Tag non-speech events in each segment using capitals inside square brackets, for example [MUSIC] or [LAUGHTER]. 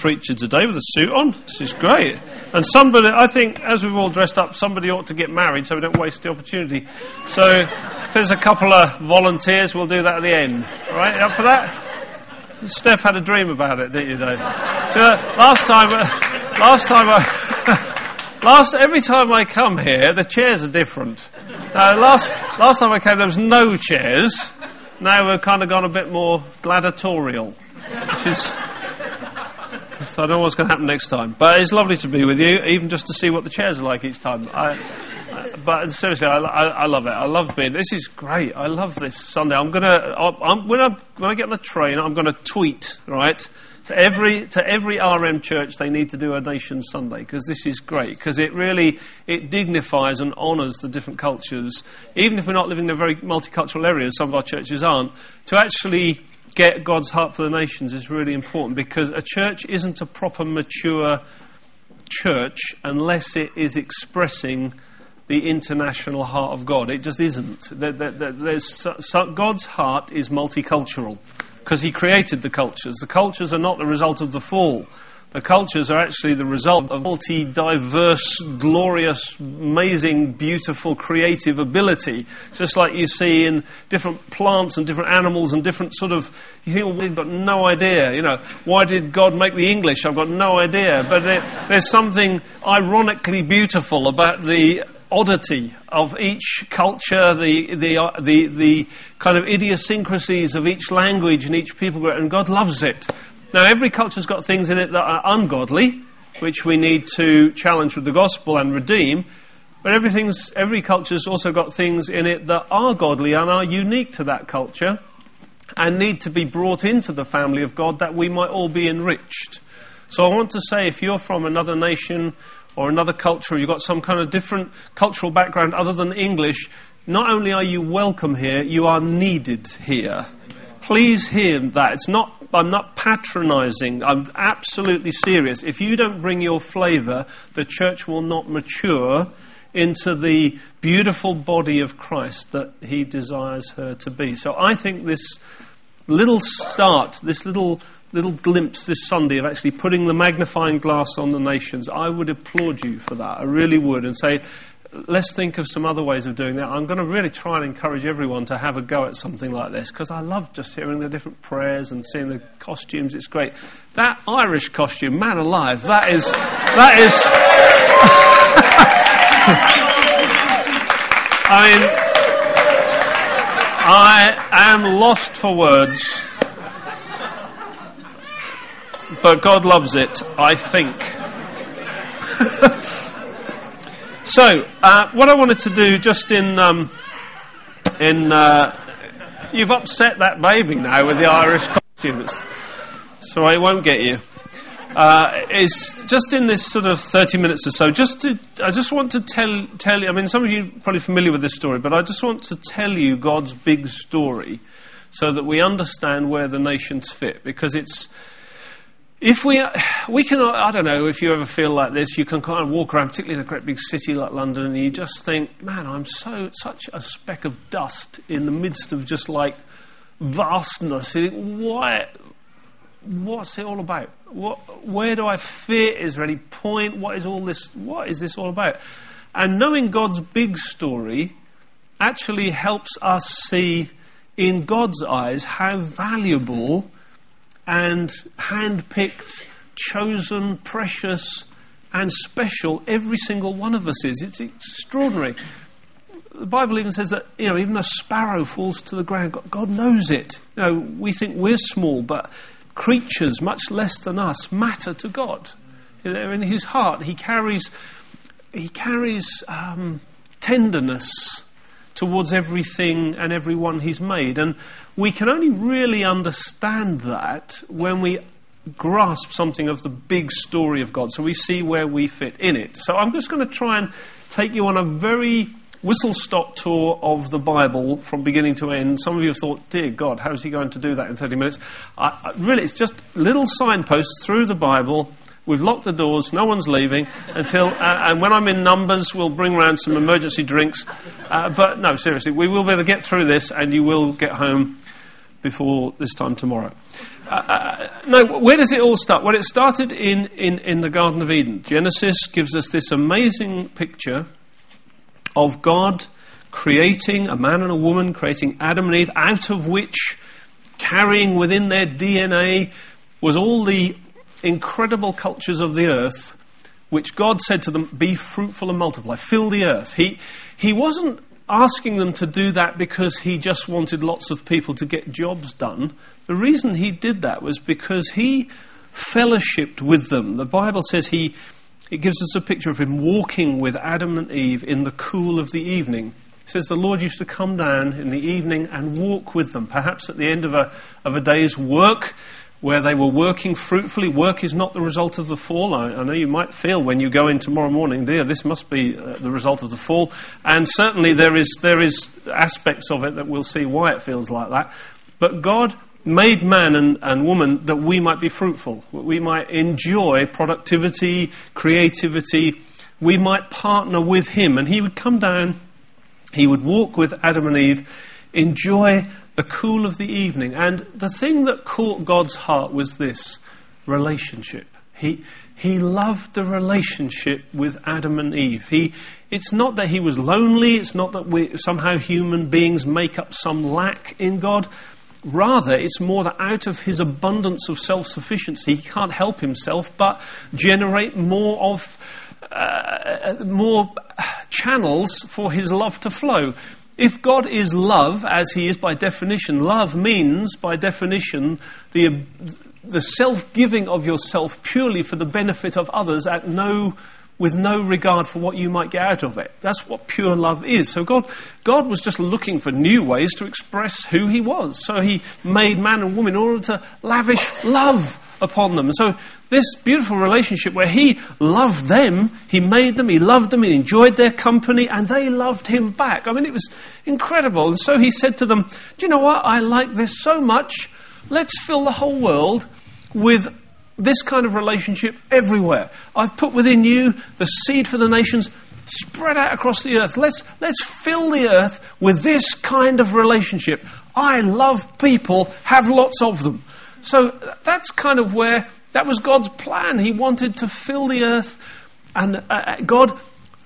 preacher today with a suit on. This is great. And somebody, I think, as we've all dressed up, somebody ought to get married so we don't waste the opportunity. So if there's a couple of volunteers, we'll do that at the end. All right, up for that? Steph had a dream about it, didn't you, Dave? So uh, last time, uh, [LAUGHS] last time I, [LAUGHS] last every time I come here, the chairs are different. Uh, last last time I came, there was no chairs. Now we've kind of gone a bit more gladiatorial, which is [LAUGHS] so I don't know what's going to happen next time. But it's lovely to be with you, even just to see what the chairs are like each time. I, but seriously, I, I, I, love it. I love being. This is great. I love this Sunday. I'm gonna. I'm, when I when I get on the train, I'm gonna tweet right to every to every RM church. They need to do a Nation Sunday because this is great. Because it really it dignifies and honours the different cultures, even if we're not living in a very multicultural area. Some of our churches aren't. To actually get God's heart for the nations is really important because a church isn't a proper mature church unless it is expressing the international heart of God. It just isn't. There's, God's heart is multicultural because He created the cultures. The cultures are not the result of the fall. The cultures are actually the result of multi diverse, glorious, amazing, beautiful, creative ability. Just like you see in different plants and different animals and different sort of. You think, well, we've got no idea. You know, why did God make the English? I've got no idea. But it, there's something ironically beautiful about the oddity of each culture, the, the, uh, the, the kind of idiosyncrasies of each language and each people group, and God loves it. Now, every culture's got things in it that are ungodly, which we need to challenge with the gospel and redeem. But everything's, every culture's also got things in it that are godly and are unique to that culture and need to be brought into the family of God that we might all be enriched. So I want to say if you're from another nation or another culture, you've got some kind of different cultural background other than English, not only are you welcome here, you are needed here. Please hear that. It's not I'm not patronizing. I'm absolutely serious. If you don't bring your flavor, the church will not mature into the beautiful body of Christ that he desires her to be. So I think this little start, this little little glimpse this Sunday of actually putting the magnifying glass on the nations, I would applaud you for that. I really would, and say let's think of some other ways of doing that. I'm going to really try and encourage everyone to have a go at something like this because I love just hearing the different prayers and seeing the costumes. It's great. That Irish costume, man alive, that is, that is. [LAUGHS] I mean, I am lost for words, but God loves it, I think. [LAUGHS] So, uh, what I wanted to do just in. Um, in uh, you've upset that baby now with the Irish costumes, so I won't get you. Uh, is just in this sort of 30 minutes or so, just to, I just want to tell, tell you, I mean, some of you are probably familiar with this story, but I just want to tell you God's big story so that we understand where the nations fit, because it's, if we, we can, I don't know if you ever feel like this, you can kind of walk around, particularly in a great big city like London, and you just think, man, I'm so, such a speck of dust in the midst of just like vastness. You think, why, what's it all about? What, where do I fit? Is there any point? What is all this, what is this all about? And knowing God's big story actually helps us see in God's eyes how valuable and hand-picked, chosen, precious, and special every single one of us is. It's extraordinary. The Bible even says that you know even a sparrow falls to the ground. God knows it. You know we think we're small, but creatures much less than us matter to God. In His heart. He carries He carries um, tenderness towards everything and everyone He's made, and we can only really understand that when we grasp something of the big story of God, so we see where we fit in it. So I'm just going to try and take you on a very whistle stop tour of the Bible from beginning to end. Some of you have thought, dear God, how is he going to do that in 30 minutes? I, I, really, it's just little signposts through the Bible. We've locked the doors, no one's leaving until, [LAUGHS] uh, and when I'm in numbers, we'll bring around some emergency drinks. Uh, but no, seriously, we will be able to get through this and you will get home before this time tomorrow. uh, no, where does it all start? Well, it started in, in, in the Garden of Eden. Genesis gives us this amazing picture of God creating a man and a woman, creating Adam and Eve, out of which, carrying within their DNA, was all the incredible cultures of the earth, which God said to them, Be fruitful and multiply, fill the earth. He, he wasn't asking them to do that because he just wanted lots of people to get jobs done. The reason he did that was because he fellowshipped with them. The Bible says he it gives us a picture of him walking with Adam and Eve in the cool of the evening. It says the Lord used to come down in the evening and walk with them, perhaps at the end of a, of a day's work where they were working fruitfully. Work is not the result of the fall. I, I, know you might feel when you go in tomorrow morning, dear, this must be uh, the result of the fall. And certainly there is, there is aspects of it that we'll see why it feels like that. But God made man and, and woman that we might be fruitful, we might enjoy productivity, creativity, we might partner with Him. And He would come down, He would walk with Adam and Eve, enjoy the cool of the evening. And the thing that caught God's heart was this relationship. He, he loved the relationship with Adam and Eve. He, it's not that he was lonely, it's not that we, somehow human beings make up some lack in God. Rather, it's more that out of his abundance of self sufficiency, he can't help himself but generate more of uh, more channels for his love to flow. If God is love, as he is by definition, love means, by definition, the, the self giving of yourself purely for the benefit of others at no with no regard for what you might get out of it. That's what pure love is. So God, God was just looking for new ways to express who He was. So He made man and woman in order to lavish love upon them. So this beautiful relationship where He loved them, He made them, He loved them, He enjoyed their company, and they loved Him back. I mean, it was incredible. And so He said to them, Do you know what? I like this so much. Let's fill the whole world with this kind of relationship everywhere. I've put within you the seed for the nations spread out across the earth. Let's, let's fill the earth with this kind of relationship. I love people, have lots of them. So that's kind of where that was God's plan. He wanted to fill the earth, and uh, uh God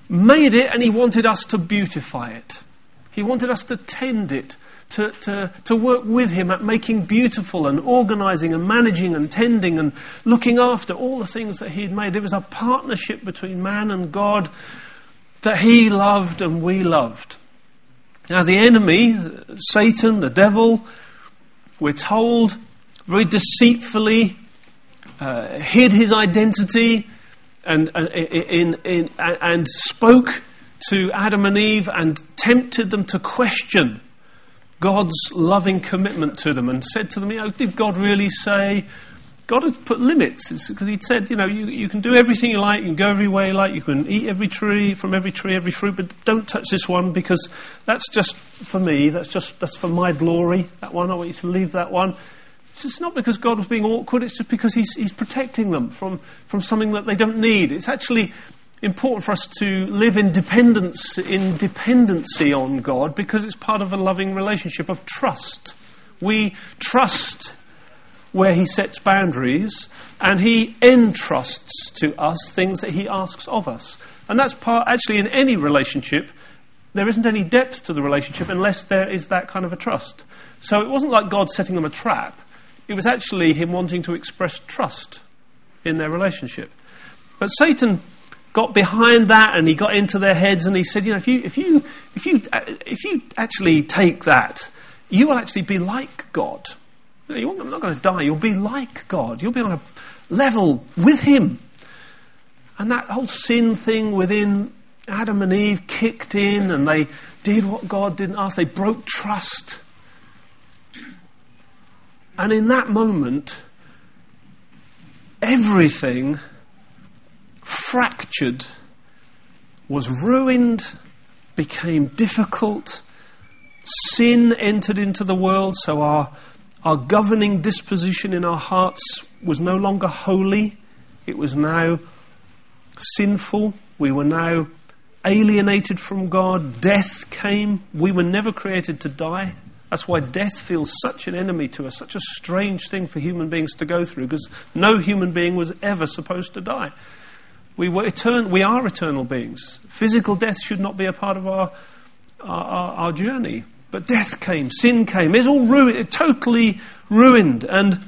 made it, and He wanted us to beautify it. He wanted us to tend it to, to, to work with him at making beautiful and organizing and managing and tending and looking after all the things that He had made. It was a partnership between man and God that he loved and we loved. Now, the enemy, Satan, the devil, we're told very deceitfully uh, hid his identity and, uh, in, in, and spoke to Adam and Eve and tempted them to question God's loving commitment to them and said to them, you know, did God really say? God had put limits because He said, you know, you, you can do everything you like, you can go every way you like, you can eat every tree, from every tree, every fruit, but don't touch this one because that's just for me, that's just that's for my glory, that one, I want you to leave that one. It's not because God was being awkward, it's just because He's, he's protecting them from, from something that they don't need. It's actually important for us to live in dependence, in dependency on God because it's part of a loving relationship of trust. We trust where He sets boundaries and He entrusts to us things that He asks of us. And that's part, actually, in any relationship, there isn't any depth to the relationship unless there is that kind of a trust. So it wasn't like God setting them a trap, it was actually Him wanting to express trust in their relationship. But Satan got behind that and he got into their heads and he said, you know, if you, if you, if you, if you actually take that, you will actually be like God. You're not going to die. You'll be like God. You'll be on a level with Him. And that whole sin thing within Adam and Eve kicked in and they did what God didn't ask. They broke trust. And in that moment, everything fractured, was ruined, became difficult. Sin entered into the world, so our, our governing disposition in our hearts was no longer holy. It was now sinful. We were now alienated from God. Death came. We were never created to die. That's why death feels such an enemy to us, such a strange thing for human beings to go through, because no human being was ever supposed to die. We, were etern- we are eternal beings. Physical death should not be a part of our, our, our, our journey. But death came, sin came. It's all ruined, totally ruined. And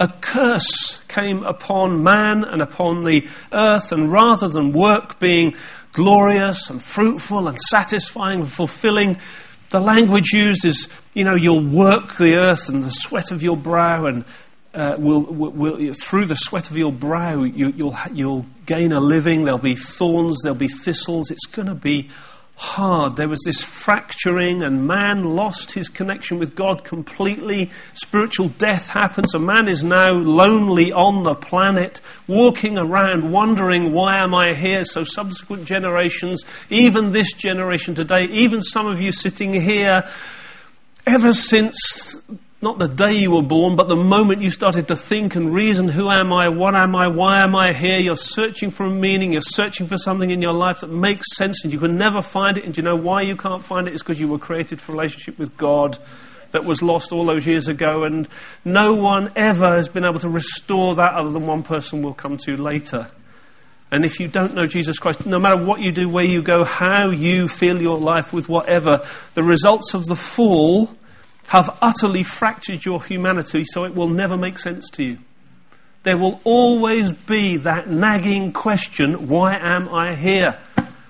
a curse came upon man and upon the earth. And rather than work being glorious and fruitful and satisfying and fulfilling, the language used is, you know, you'll work the earth and the sweat of your brow and uh, will, will, through the sweat of your brow, you, you'll, you'll gain a living. There'll be thorns, there'll be thistles. It's going to be hard. There was this fracturing, and man lost his connection with God completely. Spiritual death happened, so man is now lonely on the planet, walking around wondering, why am I here? So, subsequent generations, even this generation today, even some of you sitting here, ever since not the day you were born, but the moment you started to think and reason, who am I, what am I, why am I here? You're searching for a meaning, you're searching for something in your life that makes sense and you can never find it. And you know why you can't find it? It's because you were created for a relationship with God that was lost all those years ago and no one ever has been able to restore that other than one person we'll come to later. And if you don't know Jesus Christ, no matter what you do, where you go, how you fill your life with whatever, the results of the fall have utterly fractured your humanity so it will never make sense to you. There will always be that nagging question why am I here?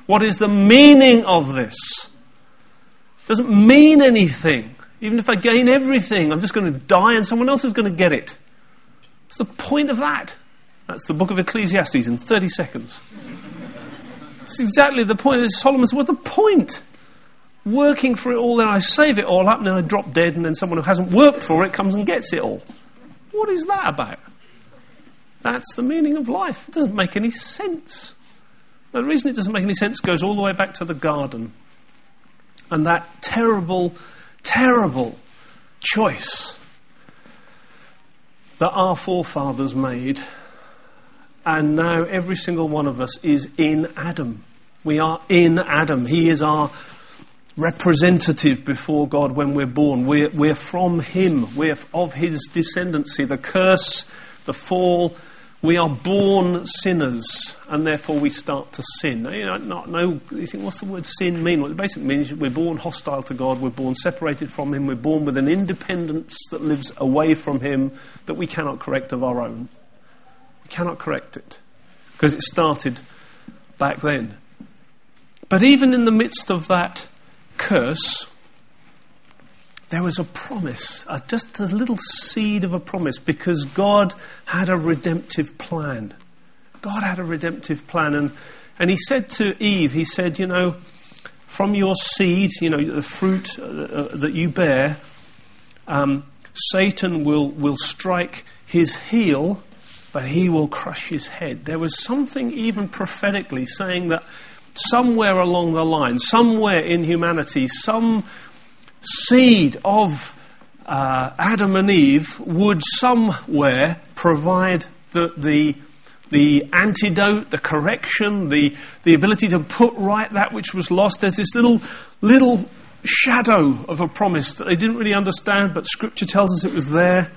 What is the meaning of this? It doesn't mean anything. Even if I gain everything, I'm just going to die and someone else is going to get it. What's the point of that? That's the book of Ecclesiastes in 30 seconds. That's exactly the point. Solomon said, What's the point? Working for it all, then I save it all up, and then I drop dead, and then someone who hasn't worked for it comes and gets it all. What is that about? That's the meaning of life. It doesn't make any sense. The reason it doesn't make any sense goes all the way back to the garden. And that terrible, terrible choice that our forefathers made. And now every single one of us is in Adam. We are in Adam. He is our representative before God when we're born. We're, we're from Him, we're of His descendancy. The curse, the fall, we are born sinners, and therefore we start to sin. You, know, not, no, you think, what's the word sin mean? Well, it basically means we're born hostile to God, we're born separated from Him, we're born with an independence that lives away from Him that we cannot correct of our own. We cannot correct it because it started back then. But even in the midst of that curse, there was a promise, just a little seed of a promise, because God had a redemptive plan. God had a redemptive plan. And, and He said to Eve, He said, You know, from your seed, you know, the fruit uh, uh, that you bear, um, Satan will, will strike his heel, but he will crush his head. There was something even prophetically saying that somewhere along the line, somewhere in humanity, some seed of uh, Adam and Eve would somewhere provide the, the, the antidote, the correction, the, the ability to put right that which was lost. There's this little, little shadow of a promise that they didn't really understand, but Scripture tells us it was there.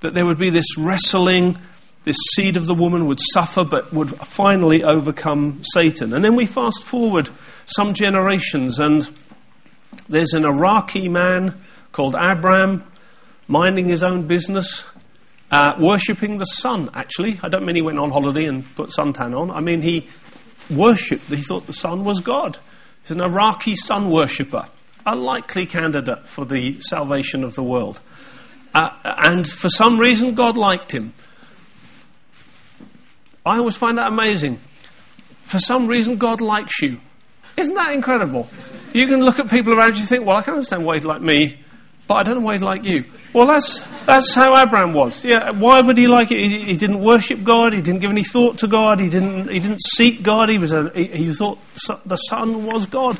That there would be this wrestling this seed of the woman would suffer but would finally overcome Satan. And then we fast forward some generations, and there's an Iraqi man called Abram minding his own business, uh, worshipping the sun, actually. I don't mean he went on holiday and put suntan on. I mean he worshipped, he thought the sun was God. He's an Iraqi sun worshipper, a likely candidate for the salvation of the world. Uh, and for some reason, God liked him. I always find that amazing. For some reason, God likes you. Isn't that incredible? You can look at people around you and think, well, I can understand why he'd like me, but I don't know why he'd like you. Well, that's, that's how Abraham was. Yeah, why would he like it? He, he, didn't worship God. He didn't give any thought to God. He didn't, he didn't seek God. He, was a, he, he thought the sun was God.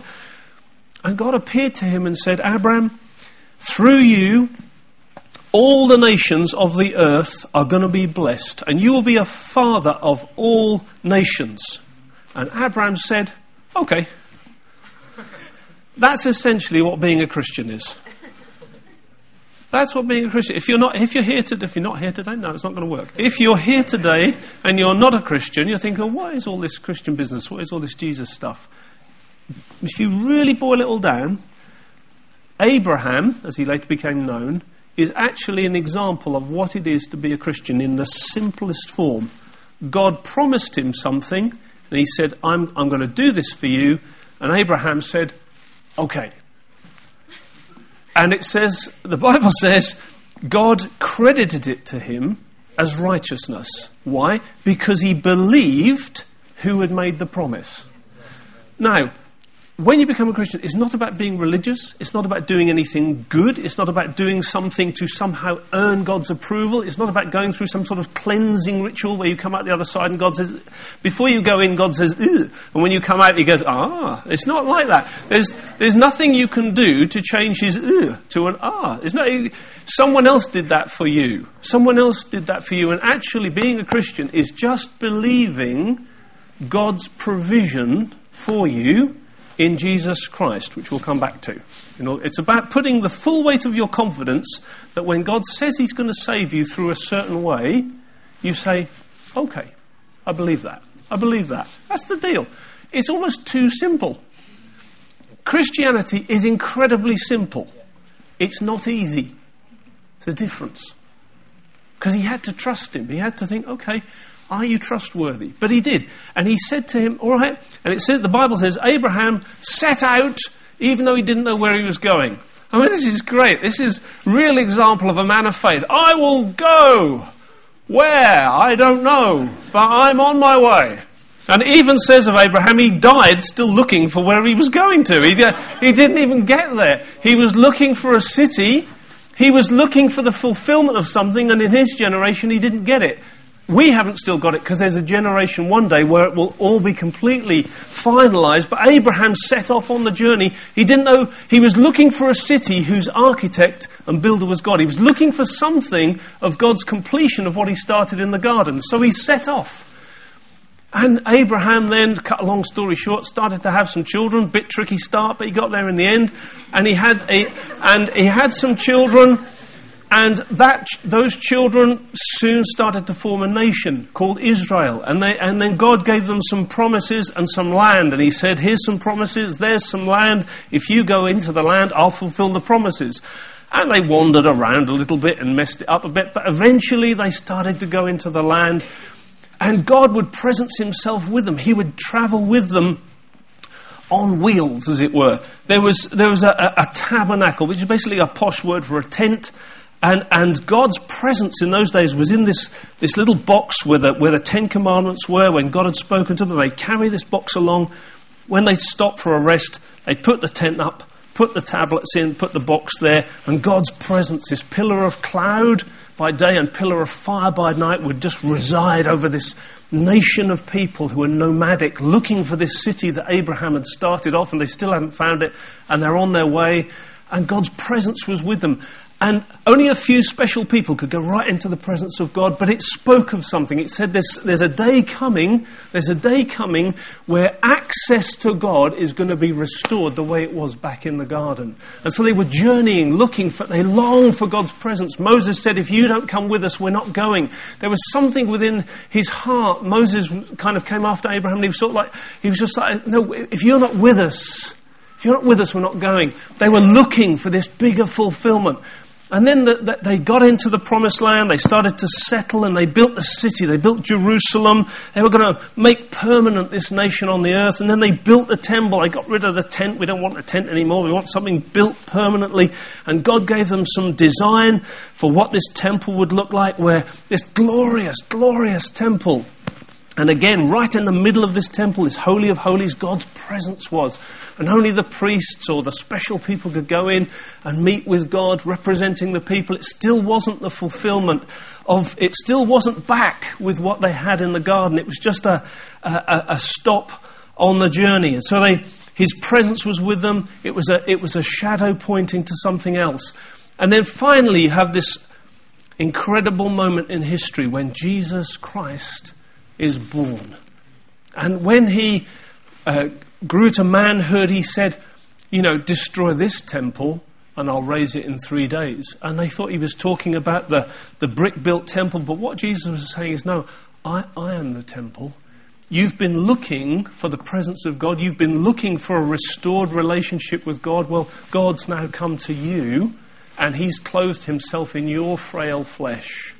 And God appeared to him and said, Abraham, through you, all the nations of the earth are going to be blessed, and you will be a father of all nations. And Abraham said, Okay. That's essentially what being a Christian is. That's what being a Christian. If you're not, if you're here today, if you're not here today, no, it's not going to work. If you're here today and you're not a Christian, you're thinking, what is all this Christian business? What is all this Jesus stuff? If you really boil it all down, Abraham, as he later became known, is actually an example of what it is to be a Christian in the simplest form. God promised him something, and he said, I'm, I'm going to do this for you. And Abraham said, Okay. And it says, the Bible says, God credited it to him as righteousness. Why? Because he believed who had made the promise. Now, when you become a Christian, it's not about being religious. It's not about doing anything good. It's not about doing something to somehow earn God's approval. It's not about going through some sort of cleansing ritual where you come out the other side and God says, before you go in, God says, Ugh. and when you come out, He goes, ah. It's not like that. There's, there's nothing you can do to change His Ugh to an ah. It's not, someone else did that for you. Someone else did that for you. And actually, being a Christian is just believing God's provision for you in Jesus Christ, which we'll come back to. You know, it's about putting the full weight of your confidence that when God says He's going to save you through a certain way, you say, okay, I believe that. I believe that. That's the deal. It's almost too simple. Christianity is incredibly simple. It's not easy. It's a difference. Because he had to trust him. He had to think, okay, are you trustworthy? But he did. And he said to him, All right. And it says, the Bible says, Abraham set out even though he didn't know where he was going. I mean, this is great. This is real example of a man of faith. I will go. Where? I don't know. But I'm on my way. And even says of Abraham, he died still looking for where he was going to. He, he didn't even get there. He was looking for a city. He was looking for the fulfillment of something, and in his generation, he didn't get it. We haven't still got it because there's a generation one day where it will all be completely finalized. But Abraham set off on the journey. He didn't know, he was looking for a city whose architect and builder was God. He was looking for something of God's completion of what he started in the garden. So he set off. And Abraham then, cut a long story short, started to have some children. Bit tricky start, but he got there in the end. And he had a, and he had some children and that, those children soon started to form a nation called Israel. And, they, and then God gave them some promises and some land. And He said, Here's some promises, there's some land. If you go into the land, I'll fulfill the promises. And they wandered around a little bit and messed it up a bit. But eventually they started to go into the land. And God would presence Himself with them. He would travel with them on wheels, as it were. There was, there was a, a, a tabernacle, which is basically a posh word for a tent and, and God's presence in those days was in this, this little box where the, where the Ten Commandments were. When God had spoken to them, they'd carry this box along. When they'd stop for a rest, they'd put the tent up, put the tablets in, put the box there, and God's presence, this pillar of cloud by day and pillar of fire by night, would just reside over this nation of people who were nomadic, looking for this city that Abraham had started off, and they still hadn't found it, and they're on their way and God's presence was with them. And only a few special people could go right into the presence of God, but it spoke of something. It said there's, there's a day coming, there's a day coming where access to God is going to be restored the way it was back in the garden. And so they were journeying, looking for, they longed for God's presence. Moses said, if you don't come with us, we're not going. There was something within his heart. Moses kind of came after Abraham and he was sort of like, he was just like, no, if you're not with us, if you're not with us, we're not going. They were looking for this bigger fulfillment. And then the, the, they got into the promised land, they started to settle, and they built the city, they built Jerusalem. They were going to make permanent this nation on the earth, and then they built the temple. They got rid of the tent. We don't want a tent anymore, we want something built permanently. And God gave them some design for what this temple would look like, where this glorious, glorious temple. And again, right in the middle of this temple, this Holy of Holies, God's presence was and only the priests or the special people could go in and meet with God representing the people. It still wasn't the fulfillment of, it still wasn't back with what they had in the garden. It was just a, a, a stop on the journey. And so they, his presence was with them. It was, a, it was a shadow pointing to something else. And then finally, you have this incredible moment in history when Jesus Christ is born. And when he uh, grew to manhood, he said, You know, destroy this temple, and I'll raise it in three days. And they thought he was talking about the, the brick built temple, but what Jesus was saying is, no, I, I am the temple. You've been looking for the presence of God. You've been looking for a restored relationship with God. Well, God's now come to you, and He's clothed Himself in your frail flesh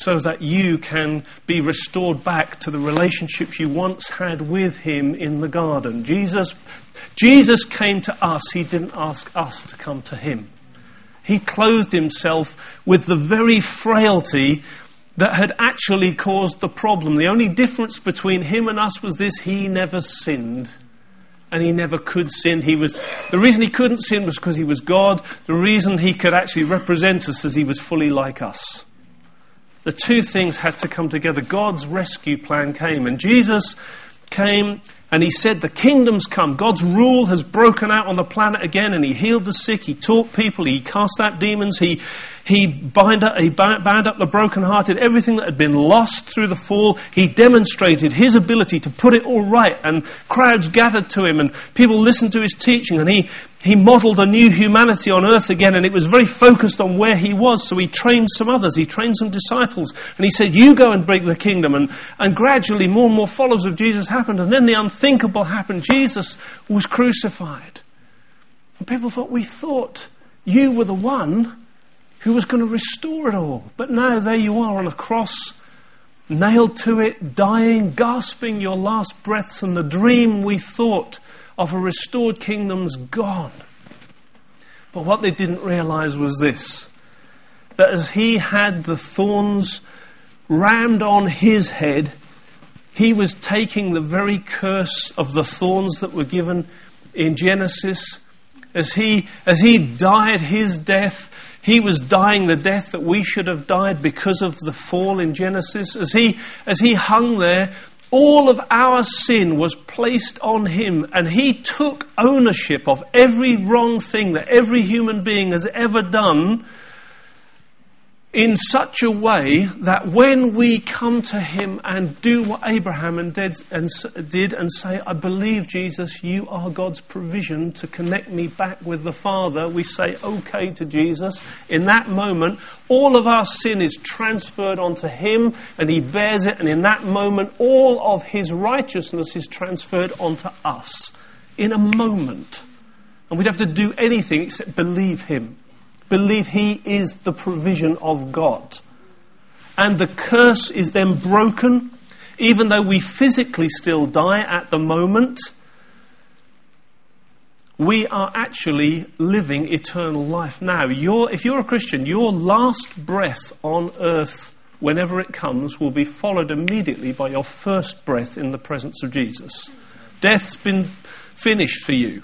so that you can be restored back to the relationships you once had with Him in the garden. Jesus, Jesus came to us, He didn't ask us to come to Him. He clothed Himself with the very frailty that had actually caused the problem. The only difference between Him and us was this He never sinned and he never could sin. He was, the reason he couldn't sin was because he was God. The reason he could actually represent us is he was fully like us. The two things had to come together. God's rescue plan came, and Jesus came and he said, The kingdom's come. God's rule has broken out on the planet again, and he healed the sick, he taught people, he cast out demons, he, he, bind up, he bound up the brokenhearted, everything that had been lost through the fall. He demonstrated his ability to put it all right, and crowds gathered to him, and people listened to his teaching, and he, he modeled a new humanity on earth again, and it was very focused on where he was. So he trained some others, he trained some disciples, and he said, You go and break the kingdom. And, and gradually, more and more followers of Jesus happened, and then the unthinkable happened. Jesus was crucified. And people thought, We thought you were the one who was going to restore it all. But now there you are on a cross, nailed to it, dying, gasping your last breaths, and the dream we thought of a restored kingdom's gone. But what they didn't realize was this that as he had the thorns rammed on his head, he was taking the very curse of the thorns that were given in Genesis. As he, as he died his death, he was dying the death that we should have died because of the fall in Genesis. As he, as he hung there, all of our sin was placed on him, and he took ownership of every wrong thing that every human being has ever done in such a way that when we come to him and do what Abraham and did, and did and say, I believe, Jesus, you are God's provision to connect me back with the Father, we say, okay to Jesus. In that moment, all of our sin is transferred onto him and he bears it, and in that moment, all of his righteousness is transferred onto us. In a moment. And we'd have to do anything except believe him believe He is the provision of God. And the curse is then broken, even though we physically still die at the moment. We are actually living eternal life now. If you're a Christian, your last breath on earth, whenever it comes, will be followed immediately by your first breath in the presence of Jesus. Death's been finished for you.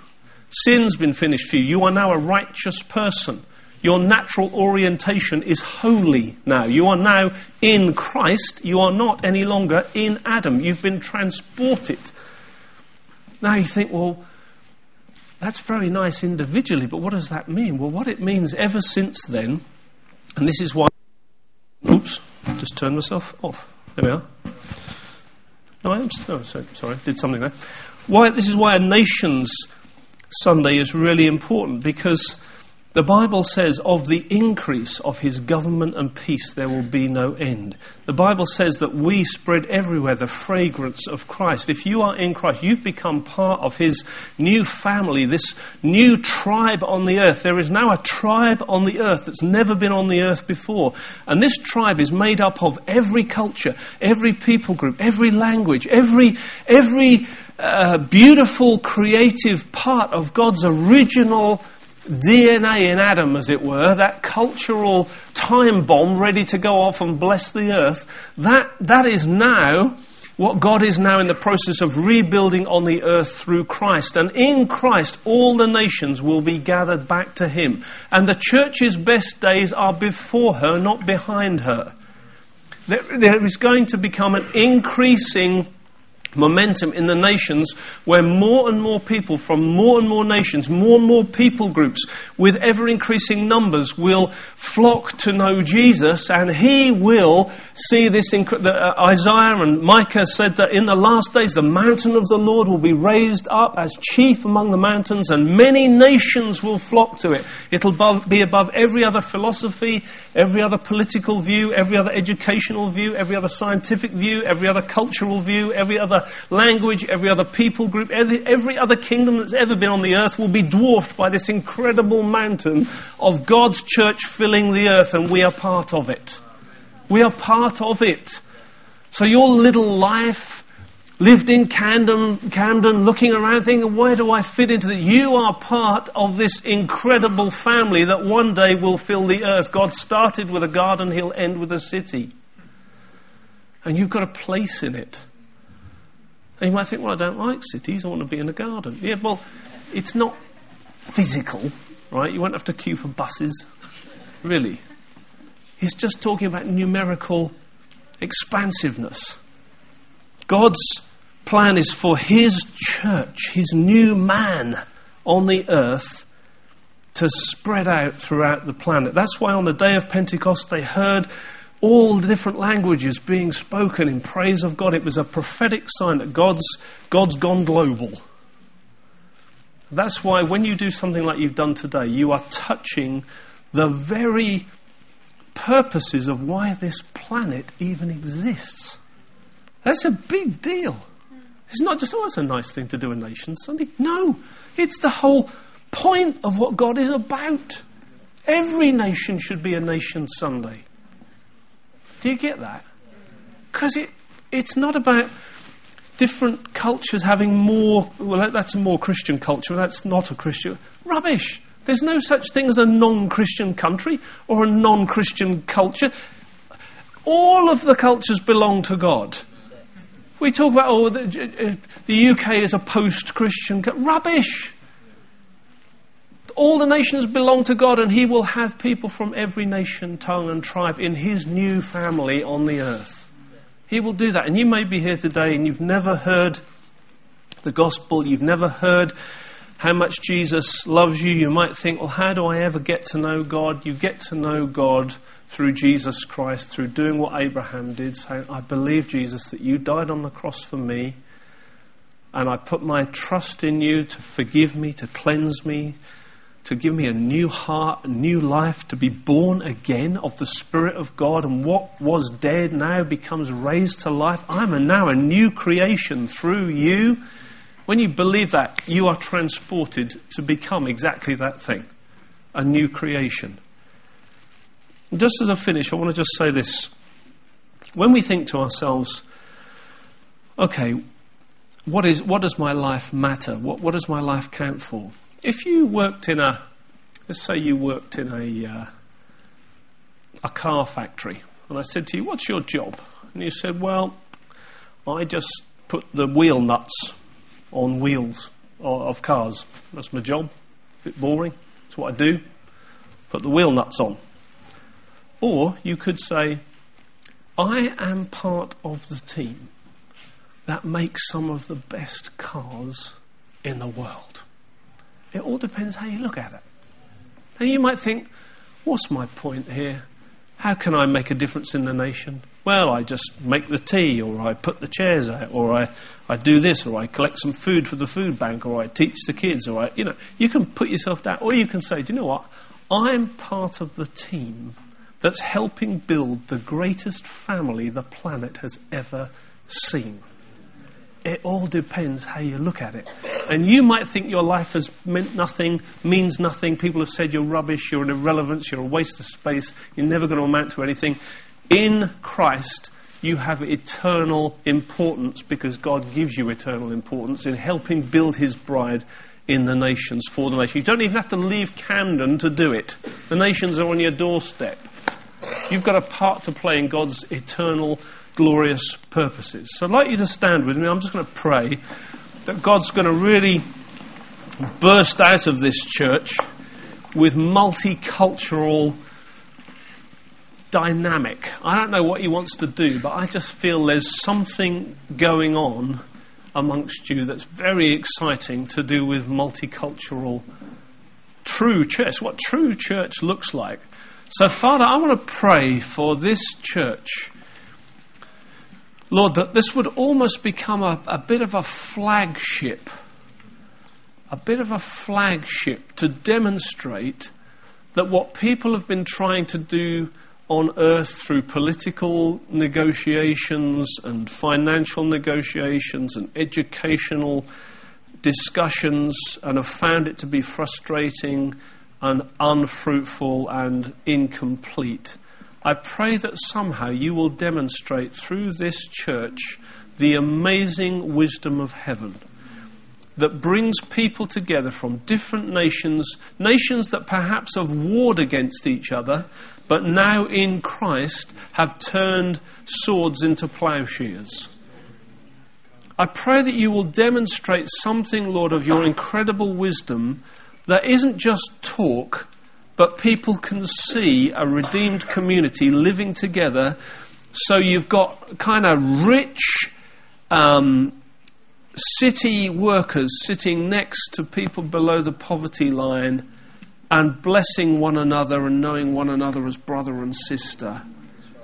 Sin's been finished for you. You are now a righteous person. Your natural orientation is holy now. You are now in Christ. You are not any longer in Adam. You've been transported. Now you think, well, that's very nice individually, but what does that mean? Well, what it means ever since then, and this is why. Oops, just turned myself off. There we are. No, I am. No, oh, sorry, did something there. Why? This is why a nation's Sunday is really important because the Bible says, of the increase of his government and peace there will be no end. The Bible says that we spread everywhere the fragrance of Christ. If you are in Christ, you've become part of his new family, this new tribe on the earth. There is now a tribe on the earth that's never been on the earth before. And this tribe is made up of every culture, every people group, every language, every, every uh, beautiful, creative part of God's original DNA in Adam, as it were, that cultural time bomb ready to go off and bless the earth, that, that is now what God is now in the process of rebuilding on the earth through Christ. And in Christ, all the nations will be gathered back to Him. And the church's best days are before her, not behind her. there, there is going to become an increasing momentum in the nations where more and more people from more and more nations, more and more people groups with ever increasing numbers will flock to know Jesus and he will see this. Inc- the, uh, Isaiah and Micah said that in the last days the mountain of the Lord will be raised up as chief among the mountains and many nations will flock to it. It'll be above every other philosophy, every other political view, every other educational view, every other scientific view, every other cultural view, every other language, every other people group, every, every other kingdom that's ever been on the earth will be dwarfed by this incredible mountain of God's church filling the earth, and we are part of it. We are part of it. So your little life, lived in Camden, Camden, looking around thinking, where do I fit into that? You are part of this incredible family that one day will fill the earth. God started with a garden, He'll end with a city. And you've got a place in it. And you might think, well, I don't like cities, I want to be in a garden. Yeah, well, it's not physical, right? You won't have to queue for buses, really. He's just talking about numerical expansiveness. God's plan is for His church, His new man on the earth, to spread out throughout the planet. That's why on the day of Pentecost they heard all the different languages being spoken in praise of God. It was a prophetic sign that God's, God's gone global. That's why when you do something like you've done today, you are touching the very purposes of why this planet even exists. That's a big deal. It's not just, oh, it's a nice thing to do a nation Sunday. No, it's the whole point of what God is about. Every nation should be a nation Sunday. Do you get that? Because it, it's not about different cultures having more, well, that's a more Christian culture, that's not a Christian. Rubbish. There's no such thing as a non Christian country or a non Christian culture. All of the cultures belong to God. We talk about, oh, the, uh, uh, the UK is a post Christian. Rubbish all the nations belong to God, and He will have people from every nation, tongue, and tribe in His new family on the earth. He will do that. And you may be here today and you've never heard the gospel, you've never heard how much Jesus loves you. You might think, well, how do I ever get to know God? You get to know God through Jesus Christ, through doing what Abraham did, saying, I believe, Jesus, that you died on the cross for me, and I put my trust in you to forgive me, to cleanse me, to give me a new heart, a new life, to be born again of the Spirit of God, and what was dead now becomes raised to life. I'm a, now a new creation through you. When you believe that, you are transported to become exactly that thing a new creation. Just as I finish, I want to just say this. When we think to ourselves, okay, what, is, what does my life matter? What, what does my life count for? If you worked in a, let's say you worked in a, uh, a car factory, and I said to you, What's your job? And you said, Well, I just put the wheel nuts on wheels of cars. That's my job. A bit boring. That's what I do. Put the wheel nuts on. Or you could say, I am part of the team that makes some of the best cars in the world. It all depends how you look at it. Now you might think, what's my point here? How can I make a difference in the nation? Well, I just make the tea, or I put the chairs out, or I, I do this, or I collect some food for the food bank, or I teach the kids, or I, you know, you can put yourself down, or you can say, do you know what? I'm part of the team that's helping build the greatest family the planet has ever seen. It all depends how you look at it. And you might think your life has meant nothing, means nothing. People have said you're rubbish, you're an irrelevance, you're a waste of space, you're never going to amount to anything. In Christ, you have eternal importance because God gives you eternal importance in helping build His bride in the nations for the nation. You don't even have to leave Camden to do it. The nations are on your doorstep. You've got a part to play in God's eternal glorious purposes. So I'd like you to stand with me. I'm just going to pray that God's going to really burst out of this church with multicultural dynamic. I don't know what he wants to do, but I just feel there's something going on amongst you that's very exciting to do with multicultural true church, what true church looks like. So, Father, I want to pray for this church. Lord, that this would almost become a, a bit of a flagship, a bit of a flagship to demonstrate that what people have been trying to do on earth through political negotiations and financial negotiations and educational discussions and have found it to be frustrating and unfruitful and incomplete. I pray that somehow you will demonstrate through this church the amazing wisdom of heaven that brings people together from different nations, nations that perhaps have warred against each other, but now in Christ have turned swords into plowshares. I pray that you will demonstrate something, Lord, of your incredible wisdom that isn't just talk, but people can see a redeemed community living together. So you've got kind of rich, um, city workers sitting next to people below the poverty line and blessing one another and knowing one another as brother and sister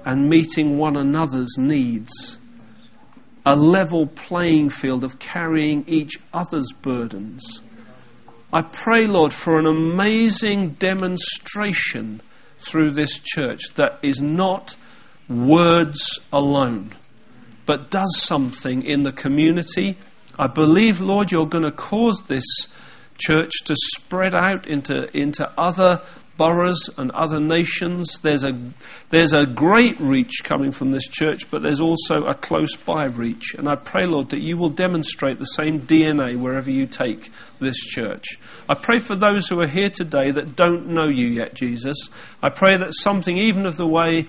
and meeting one another's needs. A level playing field of carrying each other's burdens. I pray, Lord, for an amazing demonstration through this church that is not words alone, but does something in the community I believe, Lord, you're going to cause this church to spread out into, into other boroughs and other nations. There's a, there's a great reach coming from this church, but there's also a close by reach. And I pray, Lord, that you will demonstrate the same DNA wherever you take this church. I pray for those who are here today that don't know you yet, Jesus. I pray that something, even of the way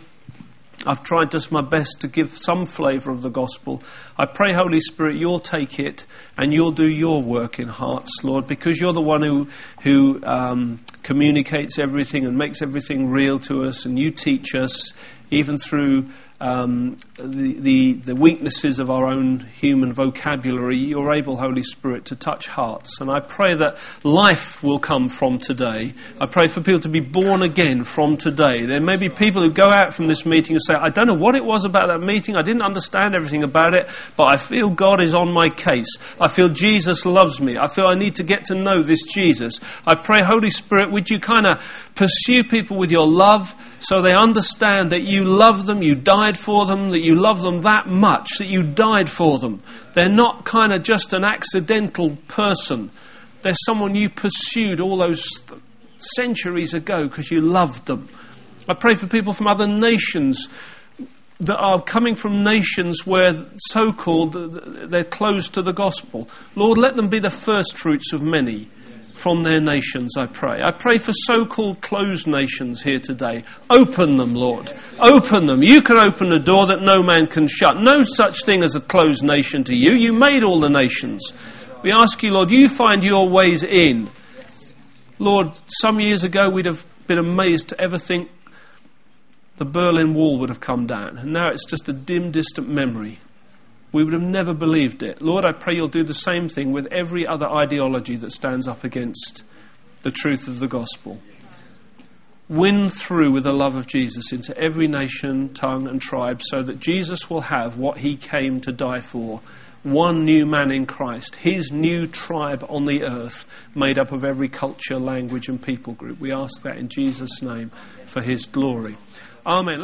I've tried just my best to give some flavour of the gospel. I pray, Holy Spirit, you'll take it and you'll do your work in hearts, Lord, because you're the one who, who um, communicates everything and makes everything real to us, and you teach us, even through um, the, the, the, weaknesses of our own human vocabulary, you're able, Holy Spirit, to touch hearts. And I pray that life will come from today. I pray for people to be born again from today. There may be people who go out from this meeting and say, I don't know what it was about that meeting. I didn't understand everything about it, but I feel God is on my case. I feel Jesus loves me. I feel I need to get to know this Jesus. I pray, Holy Spirit, would you kind of pursue people with your love so they understand that you love them, you died for them, that you love them that much, that you died for them. They're not kind of just an accidental person. They're someone you pursued all those centuries ago because you loved them. I pray for people from other nations that are coming from nations where so called they're closed to the gospel. Lord, let them be the first fruits of many from their nations, I pray. I pray for so called closed nations here today. Open them, Lord. Open them. You can open a door that no man can shut. No such thing as a closed nation to you. You made all the nations. We ask you, Lord, you find your ways in. Lord, some years ago we'd have been amazed to ever think the Berlin Wall would have come down. And now it's just a dim, distant memory we would have never believed it. Lord, I pray you'll do the same thing with every other ideology that stands up against the truth of the gospel. Win through with the love of Jesus into every nation, tongue, and tribe so that Jesus will have what he came to die for one new man in Christ, his new tribe on the earth, made up of every culture, language, and people group. We ask that in Jesus' name for his glory. Amen.